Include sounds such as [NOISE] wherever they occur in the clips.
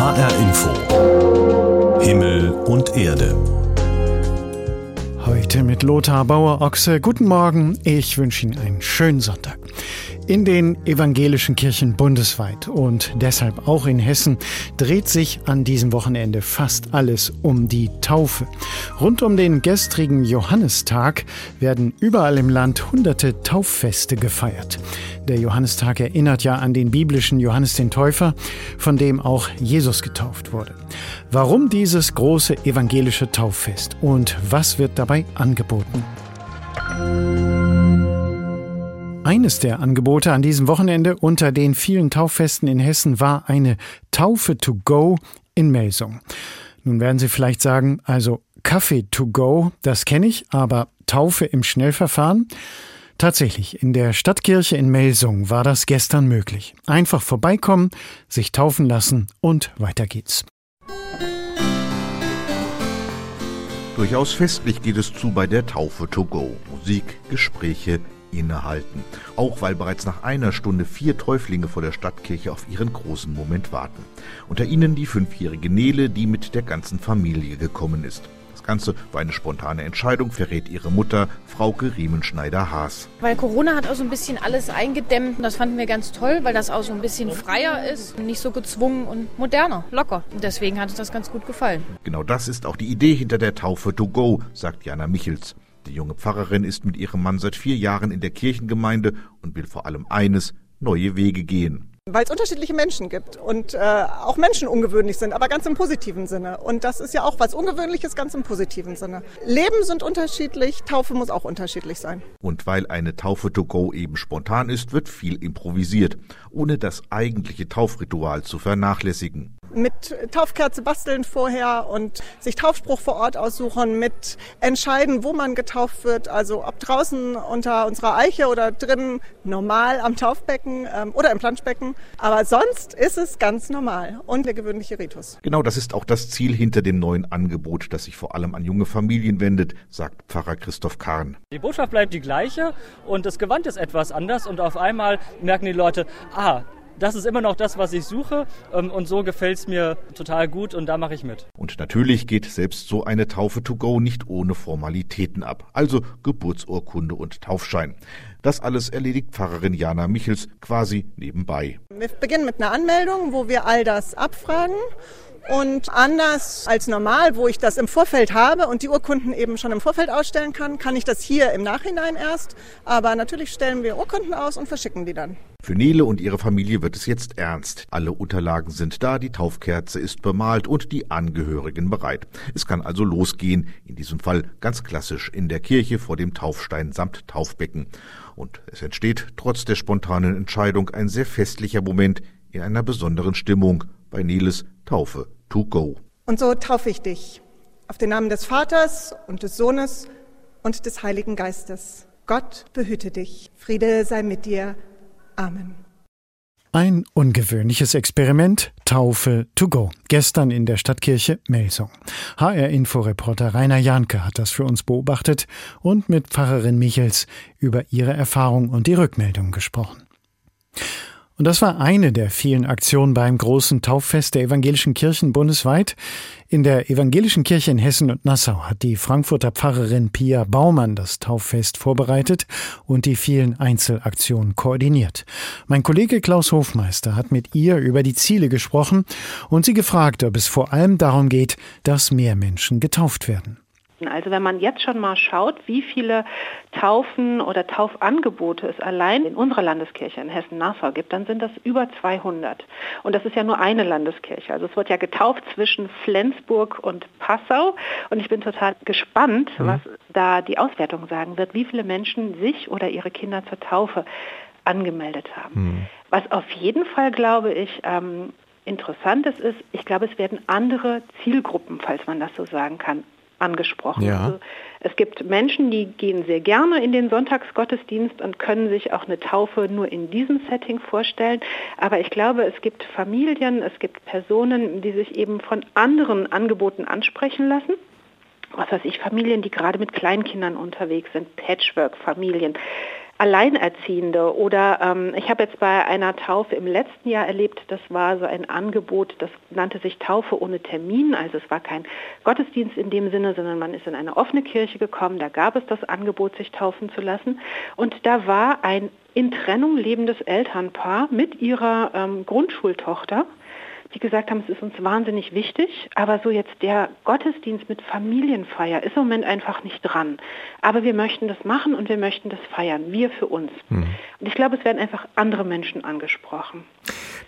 HR Info. Himmel und Erde. Heute mit Lothar Bauer-Ochse. Guten Morgen. Ich wünsche Ihnen einen schönen Sonntag. In den evangelischen Kirchen bundesweit und deshalb auch in Hessen dreht sich an diesem Wochenende fast alles um die Taufe. Rund um den gestrigen Johannistag werden überall im Land hunderte Tauffeste gefeiert. Der Johannistag erinnert ja an den biblischen Johannes den Täufer, von dem auch Jesus getauft wurde. Warum dieses große evangelische Tauffest und was wird dabei angeboten? Eines der Angebote an diesem Wochenende unter den vielen Tauffesten in Hessen war eine Taufe to go in Melsung. Nun werden Sie vielleicht sagen, also Kaffee to go, das kenne ich, aber Taufe im Schnellverfahren? Tatsächlich, in der Stadtkirche in Melsung war das gestern möglich. Einfach vorbeikommen, sich taufen lassen und weiter geht's. Durchaus festlich geht es zu bei der Taufe to go. Musik, Gespräche, innehalten. Auch weil bereits nach einer Stunde vier Täuflinge vor der Stadtkirche auf ihren großen Moment warten. Unter ihnen die fünfjährige Nele, die mit der ganzen Familie gekommen ist. Das Ganze war eine spontane Entscheidung, verrät ihre Mutter, Frauke Riemenschneider-Haas. Weil Corona hat auch so ein bisschen alles eingedämmt und das fanden wir ganz toll, weil das auch so ein bisschen freier ist, nicht so gezwungen und moderner, locker. Und deswegen hat uns das ganz gut gefallen. Genau das ist auch die Idee hinter der Taufe to go, sagt Jana Michels. Die junge Pfarrerin ist mit ihrem Mann seit vier Jahren in der Kirchengemeinde und will vor allem eines, neue Wege gehen. Weil es unterschiedliche Menschen gibt und äh, auch Menschen ungewöhnlich sind, aber ganz im positiven Sinne. Und das ist ja auch was Ungewöhnliches, ganz im positiven Sinne. Leben sind unterschiedlich, Taufe muss auch unterschiedlich sein. Und weil eine Taufe to go eben spontan ist, wird viel improvisiert, ohne das eigentliche Taufritual zu vernachlässigen mit Taufkerze basteln vorher und sich Taufspruch vor Ort aussuchen, mit entscheiden, wo man getauft wird, also ob draußen unter unserer Eiche oder drinnen normal am Taufbecken ähm, oder im Planschbecken. Aber sonst ist es ganz normal und der gewöhnliche Ritus. Genau, das ist auch das Ziel hinter dem neuen Angebot, das sich vor allem an junge Familien wendet, sagt Pfarrer Christoph Kahn. Die Botschaft bleibt die gleiche und das Gewand ist etwas anders und auf einmal merken die Leute, ah, das ist immer noch das, was ich suche ähm, und so gefällt es mir total gut und da mache ich mit. Und natürlich geht selbst so eine Taufe to go nicht ohne Formalitäten ab, also Geburtsurkunde und Taufschein. Das alles erledigt Pfarrerin Jana Michels quasi nebenbei. Wir beginnen mit einer Anmeldung, wo wir all das abfragen und anders als normal, wo ich das im Vorfeld habe und die Urkunden eben schon im Vorfeld ausstellen kann, kann ich das hier im Nachhinein erst. Aber natürlich stellen wir Urkunden aus und verschicken die dann. Für Nele und ihre Familie wird es jetzt ernst. Alle Unterlagen sind da, die Taufkerze ist bemalt und die Angehörigen bereit. Es kann also losgehen, in diesem Fall ganz klassisch in der Kirche vor dem Taufstein samt Taufbecken. Und es entsteht trotz der spontanen Entscheidung ein sehr festlicher Moment in einer besonderen Stimmung bei Neles Taufe to go. Und so taufe ich dich auf den Namen des Vaters und des Sohnes und des Heiligen Geistes. Gott behüte dich. Friede sei mit dir. Amen. Ein ungewöhnliches Experiment, Taufe to go. Gestern in der Stadtkirche Melsung. HR-Inforeporter Rainer Janke hat das für uns beobachtet und mit Pfarrerin Michels über ihre Erfahrung und die Rückmeldung gesprochen. Und das war eine der vielen Aktionen beim großen Tauffest der evangelischen Kirchen bundesweit. In der evangelischen Kirche in Hessen und Nassau hat die Frankfurter Pfarrerin Pia Baumann das Tauffest vorbereitet und die vielen Einzelaktionen koordiniert. Mein Kollege Klaus Hofmeister hat mit ihr über die Ziele gesprochen und sie gefragt, ob es vor allem darum geht, dass mehr Menschen getauft werden. Also wenn man jetzt schon mal schaut, wie viele Taufen oder Taufangebote es allein in unserer Landeskirche in Hessen-Nassau gibt, dann sind das über 200. Und das ist ja nur eine Landeskirche. Also es wird ja getauft zwischen Flensburg und Passau. Und ich bin total gespannt, mhm. was da die Auswertung sagen wird, wie viele Menschen sich oder ihre Kinder zur Taufe angemeldet haben. Mhm. Was auf jeden Fall, glaube ich, ähm, Interessantes ist, ich glaube, es werden andere Zielgruppen, falls man das so sagen kann, angesprochen. Ja. Also es gibt Menschen, die gehen sehr gerne in den Sonntagsgottesdienst und können sich auch eine Taufe nur in diesem Setting vorstellen. Aber ich glaube, es gibt Familien, es gibt Personen, die sich eben von anderen Angeboten ansprechen lassen. Was weiß ich, Familien, die gerade mit Kleinkindern unterwegs sind, Patchwork-Familien. Alleinerziehende oder ähm, ich habe jetzt bei einer Taufe im letzten Jahr erlebt, das war so ein Angebot, das nannte sich Taufe ohne Termin, also es war kein Gottesdienst in dem Sinne, sondern man ist in eine offene Kirche gekommen, da gab es das Angebot, sich taufen zu lassen. Und da war ein in Trennung lebendes Elternpaar mit ihrer ähm, Grundschultochter die gesagt haben, es ist uns wahnsinnig wichtig, aber so jetzt der Gottesdienst mit Familienfeier ist im Moment einfach nicht dran. Aber wir möchten das machen und wir möchten das feiern, wir für uns. Mhm. Und ich glaube, es werden einfach andere Menschen angesprochen.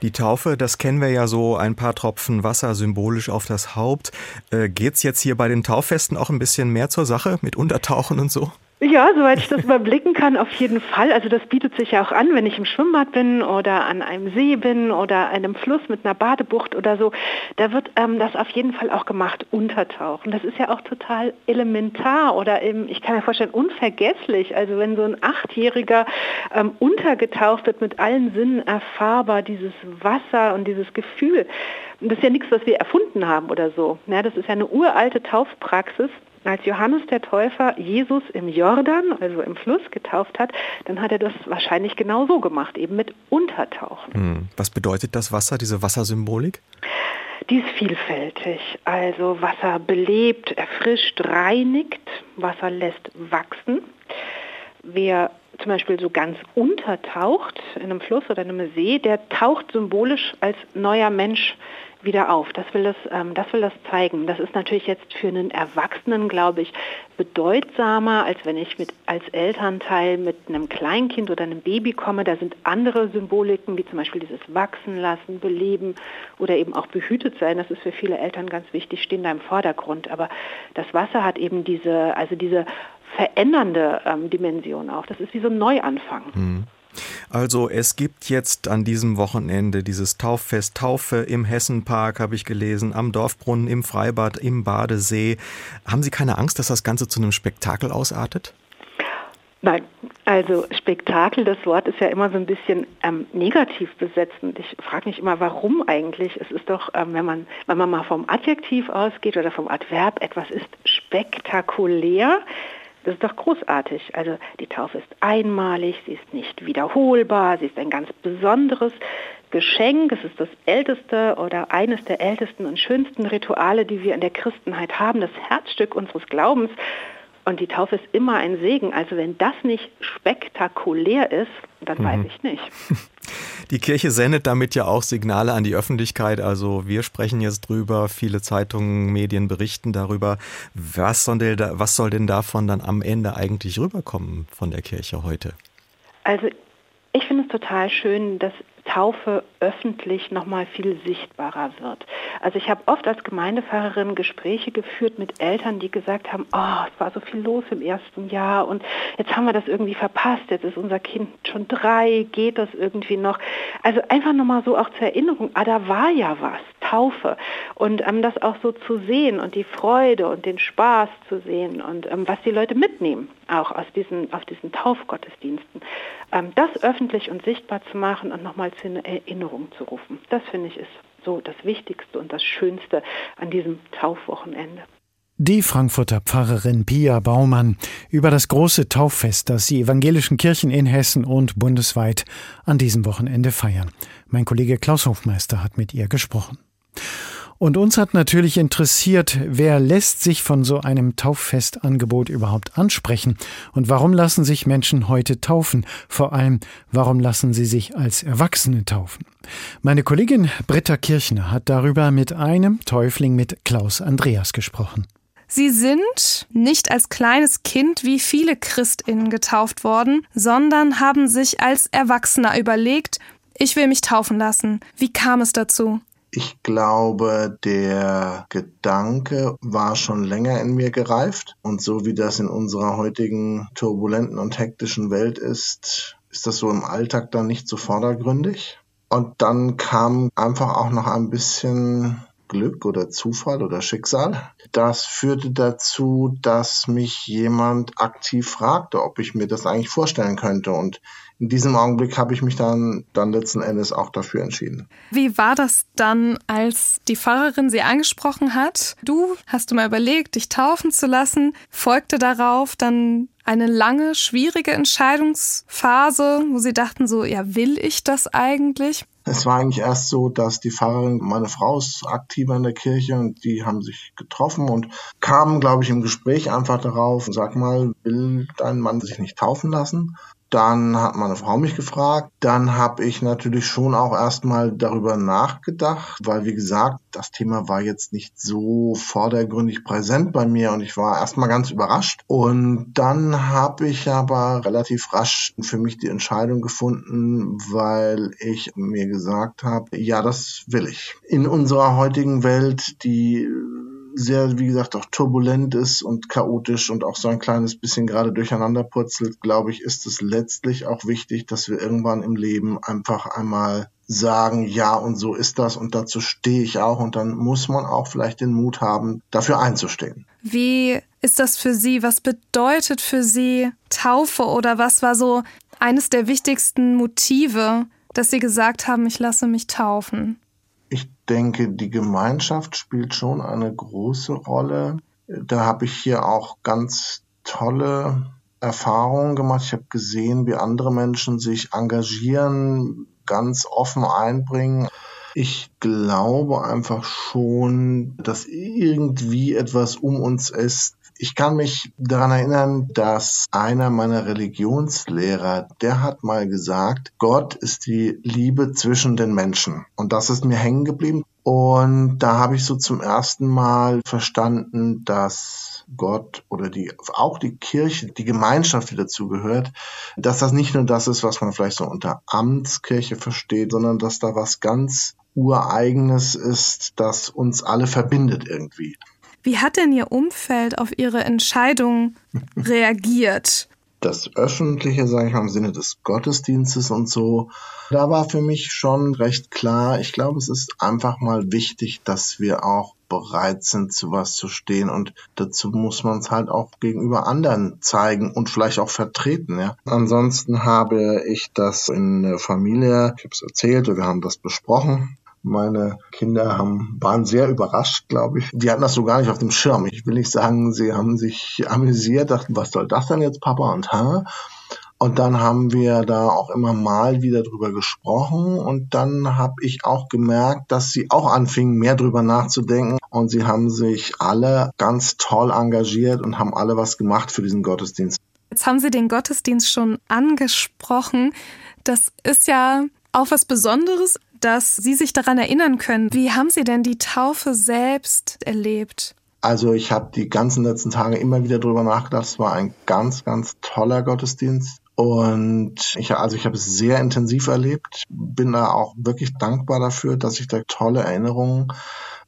Die Taufe, das kennen wir ja so, ein paar Tropfen Wasser symbolisch auf das Haupt. Äh, Geht es jetzt hier bei den Tauffesten auch ein bisschen mehr zur Sache mit Untertauchen und so? Ja, soweit ich das überblicken kann, auf jeden Fall. Also das bietet sich ja auch an, wenn ich im Schwimmbad bin oder an einem See bin oder einem Fluss mit einer Badebucht oder so. Da wird ähm, das auf jeden Fall auch gemacht, untertauchen. Das ist ja auch total elementar oder eben, ich kann mir vorstellen, unvergesslich. Also wenn so ein Achtjähriger ähm, untergetaucht wird, mit allen Sinnen erfahrbar, dieses Wasser und dieses Gefühl. Und das ist ja nichts, was wir erfunden haben oder so. Ja, das ist ja eine uralte Taufpraxis als Johannes der Täufer Jesus im Jordan, also im Fluss, getauft hat, dann hat er das wahrscheinlich genau so gemacht, eben mit Untertauchen. Hm. Was bedeutet das Wasser, diese Wassersymbolik? Die ist vielfältig. Also Wasser belebt, erfrischt, reinigt, Wasser lässt wachsen. Wer zum Beispiel so ganz untertaucht in einem Fluss oder in einem See, der taucht symbolisch als neuer Mensch wieder auf. Das will das, ähm, das will das zeigen. Das ist natürlich jetzt für einen Erwachsenen, glaube ich, bedeutsamer, als wenn ich mit, als Elternteil mit einem Kleinkind oder einem Baby komme. Da sind andere Symboliken, wie zum Beispiel dieses Wachsen lassen, Beleben oder eben auch behütet sein. Das ist für viele Eltern ganz wichtig, stehen da im Vordergrund. Aber das Wasser hat eben diese, also diese verändernde ähm, Dimension auch. Das ist wie so ein Neuanfang. Mhm. Also es gibt jetzt an diesem Wochenende dieses Tauffest Taufe im Hessenpark, habe ich gelesen, am Dorfbrunnen, im Freibad, im Badesee. Haben Sie keine Angst, dass das Ganze zu einem Spektakel ausartet? Nein, also Spektakel, das Wort ist ja immer so ein bisschen ähm, negativ besetzt und ich frage mich immer, warum eigentlich? Es ist doch, ähm, wenn man wenn man mal vom Adjektiv ausgeht oder vom Adverb, etwas ist spektakulär, das ist doch großartig. Also die Taufe ist einmalig, sie ist nicht wiederholbar, sie ist ein ganz besonderes Geschenk. Es ist das älteste oder eines der ältesten und schönsten Rituale, die wir in der Christenheit haben, das Herzstück unseres Glaubens. Und die Taufe ist immer ein Segen. Also wenn das nicht spektakulär ist, dann mhm. weiß ich nicht. [LAUGHS] Die Kirche sendet damit ja auch Signale an die Öffentlichkeit. Also wir sprechen jetzt drüber, viele Zeitungen, Medien berichten darüber. Was soll, denn, was soll denn davon dann am Ende eigentlich rüberkommen von der Kirche heute? Also ich finde es total schön, dass Taufe öffentlich nochmal viel sichtbarer wird. Also ich habe oft als Gemeindepfarrerin Gespräche geführt mit Eltern, die gesagt haben, oh, es war so viel los im ersten Jahr und jetzt haben wir das irgendwie verpasst, jetzt ist unser Kind schon drei, geht das irgendwie noch? Also einfach nochmal so auch zur Erinnerung, ah, da war ja was, Taufe. Und ähm, das auch so zu sehen und die Freude und den Spaß zu sehen und ähm, was die Leute mitnehmen, auch aus diesen, aus diesen Taufgottesdiensten. Ähm, das öffentlich und sichtbar zu machen und nochmal zu eine Erinnerung zu rufen. Das finde ich ist so das Wichtigste und das Schönste an diesem Taufwochenende. Die Frankfurter Pfarrerin Pia Baumann über das große Tauffest, das die evangelischen Kirchen in Hessen und bundesweit an diesem Wochenende feiern. Mein Kollege Klaus Hofmeister hat mit ihr gesprochen. Und uns hat natürlich interessiert, wer lässt sich von so einem Tauffestangebot überhaupt ansprechen und warum lassen sich Menschen heute taufen? Vor allem, warum lassen sie sich als Erwachsene taufen? Meine Kollegin Britta Kirchner hat darüber mit einem Täufling mit Klaus Andreas gesprochen. Sie sind nicht als kleines Kind wie viele Christinnen getauft worden, sondern haben sich als Erwachsener überlegt, ich will mich taufen lassen. Wie kam es dazu? Ich glaube, der Gedanke war schon länger in mir gereift. Und so wie das in unserer heutigen turbulenten und hektischen Welt ist, ist das so im Alltag dann nicht so vordergründig. Und dann kam einfach auch noch ein bisschen Glück oder Zufall oder Schicksal. Das führte dazu, dass mich jemand aktiv fragte, ob ich mir das eigentlich vorstellen könnte. Und in diesem Augenblick habe ich mich dann, dann letzten Endes auch dafür entschieden. Wie war das dann, als die Pfarrerin sie angesprochen hat? Du hast du mal überlegt, dich taufen zu lassen, folgte darauf dann eine lange, schwierige Entscheidungsphase, wo Sie dachten so, ja, will ich das eigentlich? Es war eigentlich erst so, dass die Pfarrerin, meine Frau ist aktiver in der Kirche und die haben sich getroffen und kamen, glaube ich, im Gespräch einfach darauf, sag mal, will dein Mann sich nicht taufen lassen? Dann hat meine Frau mich gefragt. Dann habe ich natürlich schon auch erstmal darüber nachgedacht, weil wie gesagt, das Thema war jetzt nicht so vordergründig präsent bei mir und ich war erstmal ganz überrascht. Und dann habe ich aber relativ rasch für mich die Entscheidung gefunden, weil ich mir gesagt habe, ja, das will ich. In unserer heutigen Welt, die sehr, wie gesagt, auch turbulent ist und chaotisch und auch so ein kleines bisschen gerade durcheinander purzelt, glaube ich, ist es letztlich auch wichtig, dass wir irgendwann im Leben einfach einmal sagen, ja, und so ist das und dazu stehe ich auch und dann muss man auch vielleicht den Mut haben, dafür einzustehen. Wie ist das für Sie? Was bedeutet für Sie Taufe oder was war so eines der wichtigsten Motive, dass Sie gesagt haben, ich lasse mich taufen? Denke, die Gemeinschaft spielt schon eine große Rolle. Da habe ich hier auch ganz tolle Erfahrungen gemacht. Ich habe gesehen, wie andere Menschen sich engagieren, ganz offen einbringen. Ich glaube einfach schon, dass irgendwie etwas um uns ist, ich kann mich daran erinnern, dass einer meiner Religionslehrer, der hat mal gesagt, Gott ist die Liebe zwischen den Menschen. Und das ist mir hängen geblieben. Und da habe ich so zum ersten Mal verstanden, dass Gott oder die, auch die Kirche, die Gemeinschaft, die dazu gehört, dass das nicht nur das ist, was man vielleicht so unter Amtskirche versteht, sondern dass da was ganz Ureigenes ist, das uns alle verbindet irgendwie. Wie hat denn Ihr Umfeld auf Ihre Entscheidung reagiert? Das Öffentliche, sage ich mal, im Sinne des Gottesdienstes und so, da war für mich schon recht klar, ich glaube, es ist einfach mal wichtig, dass wir auch bereit sind, zu was zu stehen. Und dazu muss man es halt auch gegenüber anderen zeigen und vielleicht auch vertreten. Ja. Ansonsten habe ich das in der Familie, ich habe es erzählt, wir haben das besprochen. Meine Kinder haben, waren sehr überrascht, glaube ich. Die hatten das so gar nicht auf dem Schirm. Ich will nicht sagen, sie haben sich amüsiert, dachten, was soll das denn jetzt, Papa und ha? Und dann haben wir da auch immer mal wieder drüber gesprochen und dann habe ich auch gemerkt, dass sie auch anfingen, mehr drüber nachzudenken und sie haben sich alle ganz toll engagiert und haben alle was gemacht für diesen Gottesdienst. Jetzt haben Sie den Gottesdienst schon angesprochen. Das ist ja auch was Besonderes dass Sie sich daran erinnern können. Wie haben Sie denn die Taufe selbst erlebt? Also ich habe die ganzen letzten Tage immer wieder drüber nachgedacht. Es war ein ganz, ganz toller Gottesdienst. Und ich, also ich habe es sehr intensiv erlebt, bin da auch wirklich dankbar dafür, dass ich da tolle Erinnerungen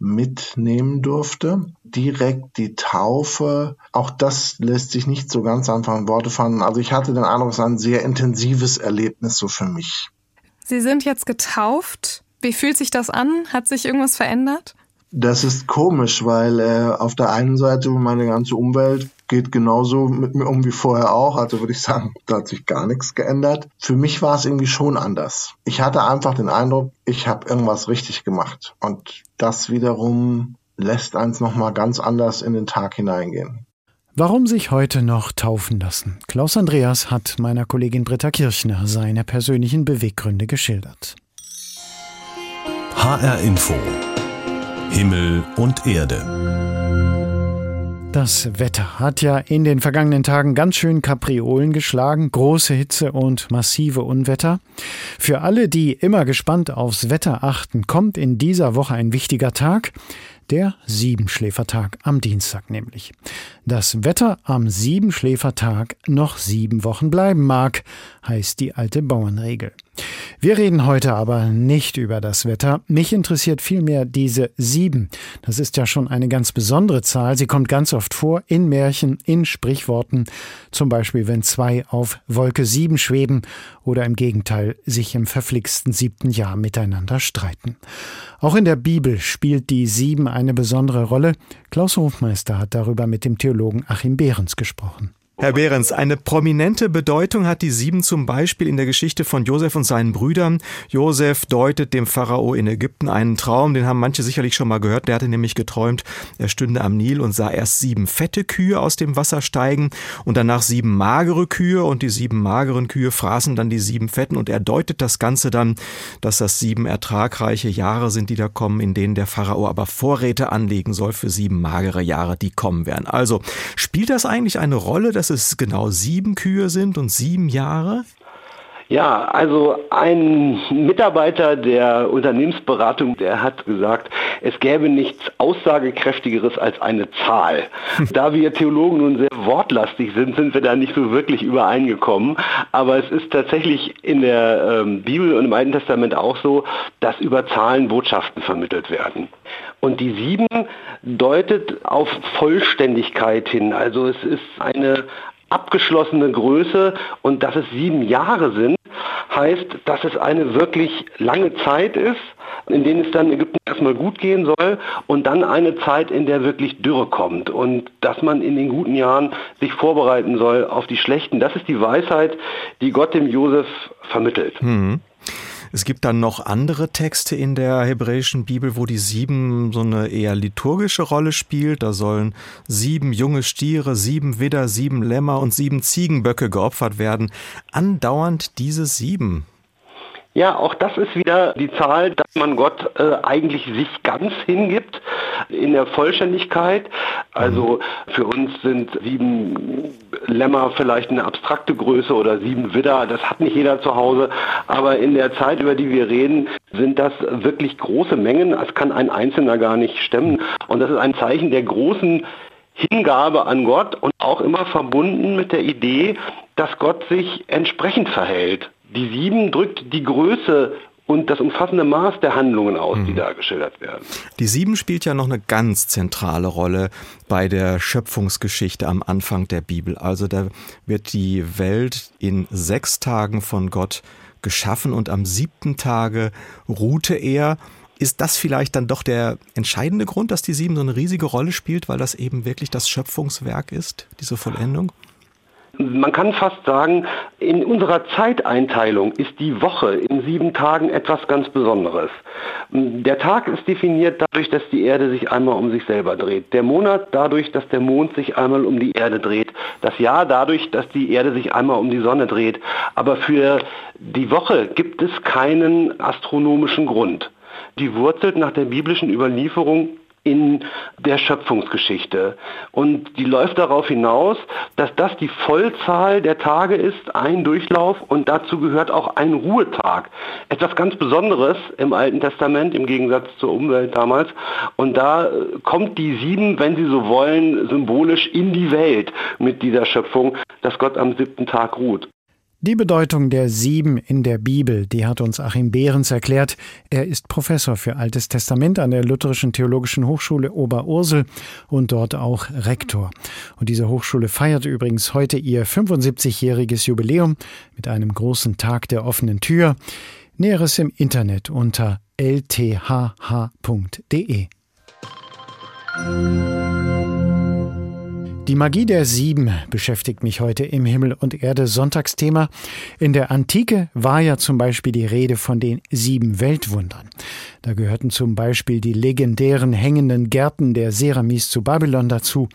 mitnehmen durfte. Direkt die Taufe, auch das lässt sich nicht so ganz einfach in Worte fassen. Also ich hatte den Eindruck, es war ein sehr intensives Erlebnis so für mich. Sie sind jetzt getauft. Wie fühlt sich das an? Hat sich irgendwas verändert? Das ist komisch, weil äh, auf der einen Seite meine ganze Umwelt geht genauso mit mir um wie vorher auch. Also würde ich sagen, [LAUGHS] da hat sich gar nichts geändert. Für mich war es irgendwie schon anders. Ich hatte einfach den Eindruck, ich habe irgendwas richtig gemacht. Und das wiederum lässt eins nochmal ganz anders in den Tag hineingehen. Warum sich heute noch taufen lassen? Klaus Andreas hat meiner Kollegin Britta Kirchner seine persönlichen Beweggründe geschildert. HR Info Himmel und Erde das Wetter hat ja in den vergangenen Tagen ganz schön Kapriolen geschlagen, große Hitze und massive Unwetter. Für alle, die immer gespannt aufs Wetter achten, kommt in dieser Woche ein wichtiger Tag, der Siebenschläfertag am Dienstag nämlich. Das Wetter am Siebenschläfertag noch sieben Wochen bleiben mag, heißt die alte Bauernregel. Wir reden heute aber nicht über das Wetter. Mich interessiert vielmehr diese sieben. Das ist ja schon eine ganz besondere Zahl. Sie kommt ganz oft vor in Märchen, in Sprichworten. Zum Beispiel, wenn zwei auf Wolke sieben schweben oder im Gegenteil sich im verflixten siebten Jahr miteinander streiten. Auch in der Bibel spielt die sieben eine besondere Rolle. Klaus Hofmeister hat darüber mit dem Theologen Achim Behrens gesprochen. Herr Behrens, eine prominente Bedeutung hat die Sieben zum Beispiel in der Geschichte von Josef und seinen Brüdern. Josef deutet dem Pharao in Ägypten einen Traum, den haben manche sicherlich schon mal gehört. Der hatte nämlich geträumt, er stünde am Nil und sah erst sieben fette Kühe aus dem Wasser steigen und danach sieben magere Kühe und die sieben mageren Kühe fraßen dann die sieben fetten und er deutet das Ganze dann, dass das sieben ertragreiche Jahre sind, die da kommen, in denen der Pharao aber Vorräte anlegen soll für sieben magere Jahre, die kommen werden. Also spielt das eigentlich eine Rolle, dass es genau sieben Kühe sind und sieben Jahre? Ja, also ein Mitarbeiter der Unternehmensberatung, der hat gesagt, es gäbe nichts Aussagekräftigeres als eine Zahl. [LAUGHS] Da wir Theologen nun sehr wortlastig sind, sind wir da nicht so wirklich übereingekommen. Aber es ist tatsächlich in der ähm, Bibel und im Alten Testament auch so, dass über Zahlen Botschaften vermittelt werden. Und die sieben deutet auf Vollständigkeit hin. Also es ist eine abgeschlossene Größe und dass es sieben Jahre sind, heißt, dass es eine wirklich lange Zeit ist, in denen es dann Ägypten erstmal gut gehen soll und dann eine Zeit, in der wirklich Dürre kommt und dass man in den guten Jahren sich vorbereiten soll auf die schlechten. Das ist die Weisheit, die Gott dem Josef vermittelt. Mhm. Es gibt dann noch andere Texte in der hebräischen Bibel, wo die sieben so eine eher liturgische Rolle spielt. Da sollen sieben junge Stiere, sieben Widder, sieben Lämmer und sieben Ziegenböcke geopfert werden. Andauernd diese sieben. Ja, auch das ist wieder die Zahl, dass man Gott äh, eigentlich sich ganz hingibt in der Vollständigkeit. Also für uns sind sieben Lämmer vielleicht eine abstrakte Größe oder sieben Widder, das hat nicht jeder zu Hause. Aber in der Zeit, über die wir reden, sind das wirklich große Mengen. Das kann ein Einzelner gar nicht stemmen. Und das ist ein Zeichen der großen Hingabe an Gott und auch immer verbunden mit der Idee, dass Gott sich entsprechend verhält. Die sieben drückt die Größe und das umfassende Maß der Handlungen aus, die mhm. da geschildert werden. Die Sieben spielt ja noch eine ganz zentrale Rolle bei der Schöpfungsgeschichte am Anfang der Bibel. Also da wird die Welt in sechs Tagen von Gott geschaffen und am siebten Tage ruhte er. Ist das vielleicht dann doch der entscheidende Grund, dass die Sieben so eine riesige Rolle spielt, weil das eben wirklich das Schöpfungswerk ist, diese Vollendung? Man kann fast sagen, in unserer Zeiteinteilung ist die Woche in sieben Tagen etwas ganz Besonderes. Der Tag ist definiert dadurch, dass die Erde sich einmal um sich selber dreht. Der Monat dadurch, dass der Mond sich einmal um die Erde dreht. Das Jahr dadurch, dass die Erde sich einmal um die Sonne dreht. Aber für die Woche gibt es keinen astronomischen Grund. Die wurzelt nach der biblischen Überlieferung in der Schöpfungsgeschichte. Und die läuft darauf hinaus, dass das die Vollzahl der Tage ist, ein Durchlauf und dazu gehört auch ein Ruhetag. Etwas ganz Besonderes im Alten Testament im Gegensatz zur Umwelt damals. Und da äh, kommt die sieben, wenn Sie so wollen, symbolisch in die Welt mit dieser Schöpfung, dass Gott am siebten Tag ruht. Die Bedeutung der Sieben in der Bibel, die hat uns Achim Behrens erklärt. Er ist Professor für Altes Testament an der Lutherischen Theologischen Hochschule Oberursel und dort auch Rektor. Und diese Hochschule feiert übrigens heute ihr 75-jähriges Jubiläum mit einem großen Tag der offenen Tür. Näheres im Internet unter lthh.de. Die Magie der Sieben beschäftigt mich heute im Himmel und Erde Sonntagsthema. In der Antike war ja zum Beispiel die Rede von den sieben Weltwundern. Da gehörten zum Beispiel die legendären hängenden Gärten der Seramis zu Babylon dazu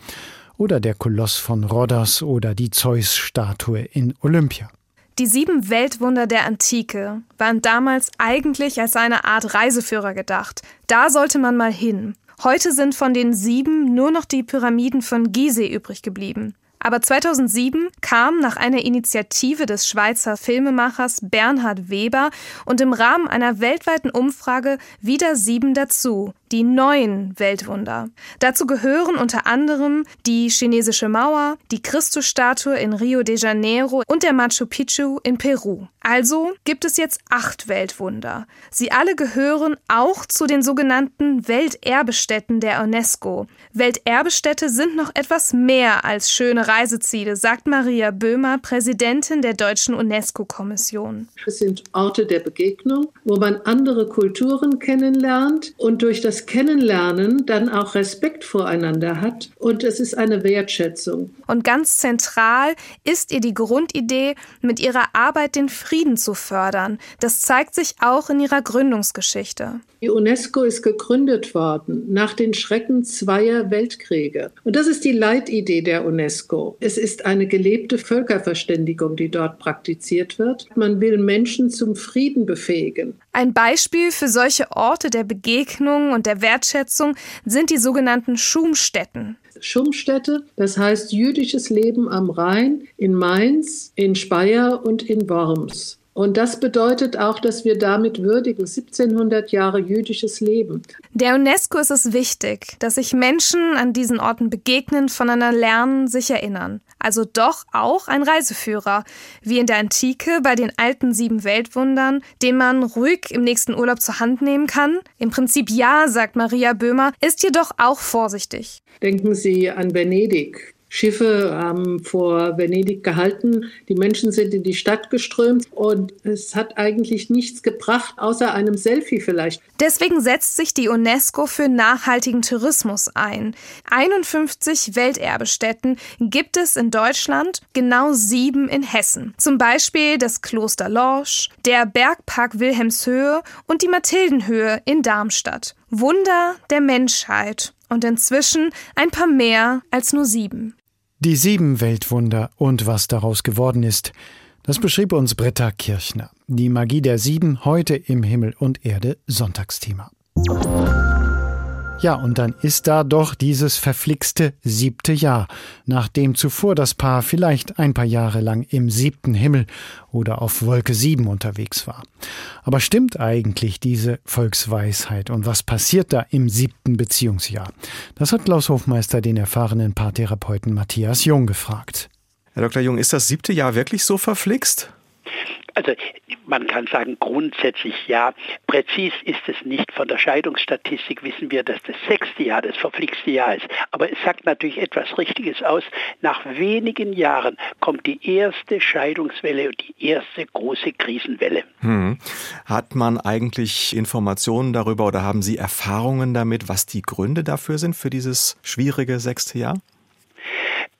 oder der Koloss von Rhodos oder die Zeus-Statue in Olympia. Die sieben Weltwunder der Antike waren damals eigentlich als eine Art Reiseführer gedacht. Da sollte man mal hin. Heute sind von den sieben nur noch die Pyramiden von Gizeh übrig geblieben. Aber 2007 kam nach einer Initiative des Schweizer Filmemachers Bernhard Weber und im Rahmen einer weltweiten Umfrage wieder sieben dazu, die neuen Weltwunder. Dazu gehören unter anderem die chinesische Mauer, die Christusstatue in Rio de Janeiro und der Machu Picchu in Peru. Also gibt es jetzt acht Weltwunder. Sie alle gehören auch zu den sogenannten Welterbestätten der UNESCO. Welterbestätte sind noch etwas mehr als schöne Reiseziele, sagt Maria Böhmer, Präsidentin der Deutschen UNESCO-Kommission. Es sind Orte der Begegnung, wo man andere Kulturen kennenlernt und durch das Kennenlernen dann auch Respekt voreinander hat. Und es ist eine Wertschätzung. Und ganz zentral ist ihr die Grundidee, mit ihrer Arbeit den Frieden zu fördern. Das zeigt sich auch in ihrer Gründungsgeschichte. Die UNESCO ist gegründet worden nach den Schrecken zweier Weltkriege. Und das ist die Leitidee der UNESCO. Es ist eine gelebte Völkerverständigung, die dort praktiziert wird. Man will Menschen zum Frieden befähigen. Ein Beispiel für solche Orte der Begegnung und der Wertschätzung sind die sogenannten Schumstätten. Schumstätte, das heißt jüdisches Leben am Rhein, in Mainz, in Speyer und in Worms. Und das bedeutet auch, dass wir damit würdigen 1700 Jahre jüdisches Leben. Der UNESCO ist es wichtig, dass sich Menschen an diesen Orten begegnen, voneinander lernen, sich erinnern. Also doch auch ein Reiseführer, wie in der Antike bei den alten sieben Weltwundern, den man ruhig im nächsten Urlaub zur Hand nehmen kann. Im Prinzip ja, sagt Maria Böhmer, ist jedoch auch vorsichtig. Denken Sie an Venedig. Schiffe haben vor Venedig gehalten. Die Menschen sind in die Stadt geströmt und es hat eigentlich nichts gebracht, außer einem Selfie vielleicht. Deswegen setzt sich die UNESCO für nachhaltigen Tourismus ein. 51 Welterbestätten gibt es in Deutschland, genau sieben in Hessen. Zum Beispiel das Kloster Lorsch, der Bergpark Wilhelmshöhe und die Mathildenhöhe in Darmstadt. Wunder der Menschheit und inzwischen ein paar mehr als nur sieben. Die sieben Weltwunder und was daraus geworden ist, das beschrieb uns Britta Kirchner. Die Magie der Sieben heute im Himmel und Erde Sonntagsthema. Ja, und dann ist da doch dieses verflixte siebte Jahr, nachdem zuvor das Paar vielleicht ein paar Jahre lang im siebten Himmel oder auf Wolke sieben unterwegs war. Aber stimmt eigentlich diese Volksweisheit und was passiert da im siebten Beziehungsjahr? Das hat Klaus Hofmeister den erfahrenen Paartherapeuten Matthias Jung gefragt. Herr Dr. Jung, ist das siebte Jahr wirklich so verflixt? Also man kann sagen grundsätzlich ja. Präzis ist es nicht. Von der Scheidungsstatistik wissen wir, dass das sechste Jahr das verflixte Jahr ist. Aber es sagt natürlich etwas Richtiges aus. Nach wenigen Jahren kommt die erste Scheidungswelle und die erste große Krisenwelle. Hm. Hat man eigentlich Informationen darüber oder haben Sie Erfahrungen damit, was die Gründe dafür sind für dieses schwierige sechste Jahr?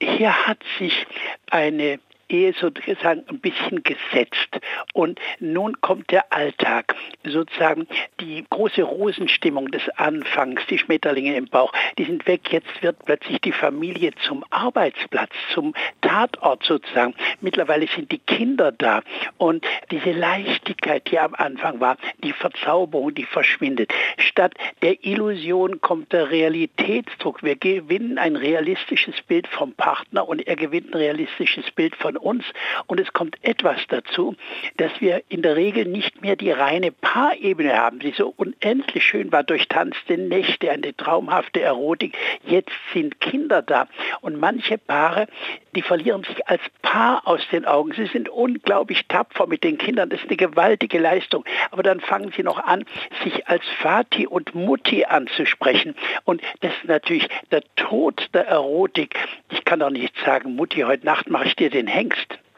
Hier hat sich eine Ehe sozusagen ein bisschen gesetzt. Und nun kommt der Alltag, sozusagen die große Rosenstimmung des Anfangs, die Schmetterlinge im Bauch, die sind weg. Jetzt wird plötzlich die Familie zum Arbeitsplatz, zum Tatort sozusagen. Mittlerweile sind die Kinder da und diese Leichtigkeit, die am Anfang war, die Verzauberung, die verschwindet. Statt der Illusion kommt der Realitätsdruck. Wir gewinnen ein realistisches Bild vom Partner und er gewinnt ein realistisches Bild von uns. Und es kommt etwas dazu, dass wir in der Regel nicht mehr die reine Paarebene haben, die so unendlich schön war, durchtanzte Nächte, eine traumhafte Erotik. Jetzt sind Kinder da. Und manche Paare, die verlieren sich als Paar aus den Augen. Sie sind unglaublich tapfer mit den Kindern. Das ist eine gewaltige Leistung. Aber dann fangen sie noch an, sich als Vati und Mutti anzusprechen. Und das ist natürlich der Tod der Erotik. Ich kann doch nicht sagen, Mutti, heute Nacht mache ich dir den Hengst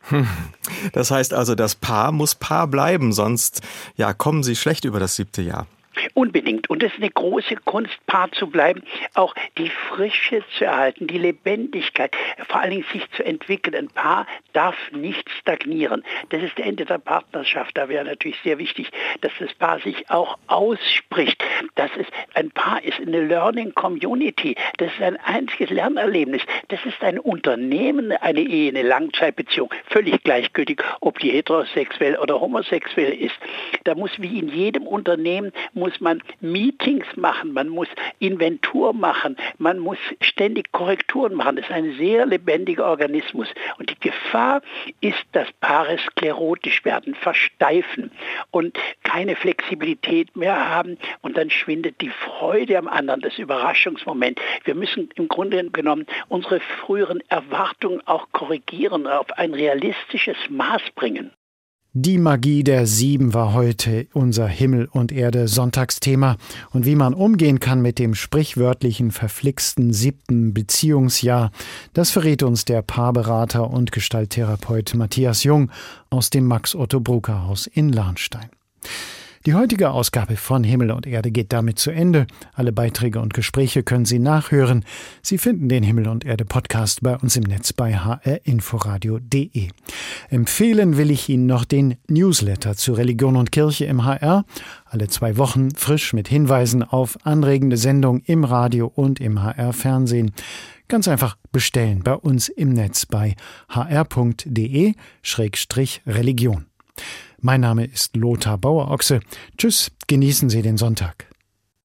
Hm. Das heißt also, das Paar muss Paar bleiben, sonst ja, kommen sie schlecht über das siebte Jahr. Unbedingt. Und es ist eine große Kunst, Paar zu bleiben, auch die Frische zu erhalten, die Lebendigkeit, vor allen Dingen sich zu entwickeln. Ein Paar darf nicht stagnieren. Das ist der Ende der Partnerschaft. Da wäre natürlich sehr wichtig, dass das Paar sich auch ausspricht. Das ist, ein Paar ist eine Learning Community. Das ist ein einziges Lernerlebnis. Das ist ein Unternehmen, eine Ehe, eine Langzeitbeziehung. Völlig gleichgültig, ob die heterosexuell oder homosexuell ist. Da muss wie in jedem Unternehmen muss man Meetings machen, man muss Inventur machen, man muss ständig Korrekturen machen. Das ist ein sehr lebendiger Organismus. Und die Gefahr ist, dass Paare sklerotisch werden, versteifen und keine Flexibilität mehr haben. Und dann schwindet die Freude am anderen, das Überraschungsmoment. Wir müssen im Grunde genommen unsere früheren Erwartungen auch korrigieren, auf ein realistisches Maß bringen. Die Magie der Sieben war heute unser Himmel und Erde Sonntagsthema und wie man umgehen kann mit dem sprichwörtlichen verflixten siebten Beziehungsjahr, das verrät uns der Paarberater und Gestalttherapeut Matthias Jung aus dem Max Otto Brucker Haus in Lahnstein. Die heutige Ausgabe von Himmel und Erde geht damit zu Ende. Alle Beiträge und Gespräche können Sie nachhören. Sie finden den Himmel und Erde Podcast bei uns im Netz bei hrinforadio.de. Empfehlen will ich Ihnen noch den Newsletter zu Religion und Kirche im HR. Alle zwei Wochen frisch mit Hinweisen auf anregende Sendungen im Radio und im HR Fernsehen. Ganz einfach bestellen bei uns im Netz bei hr.de-religion. Mein Name ist Lothar Bauerochse. Tschüss, genießen Sie den Sonntag.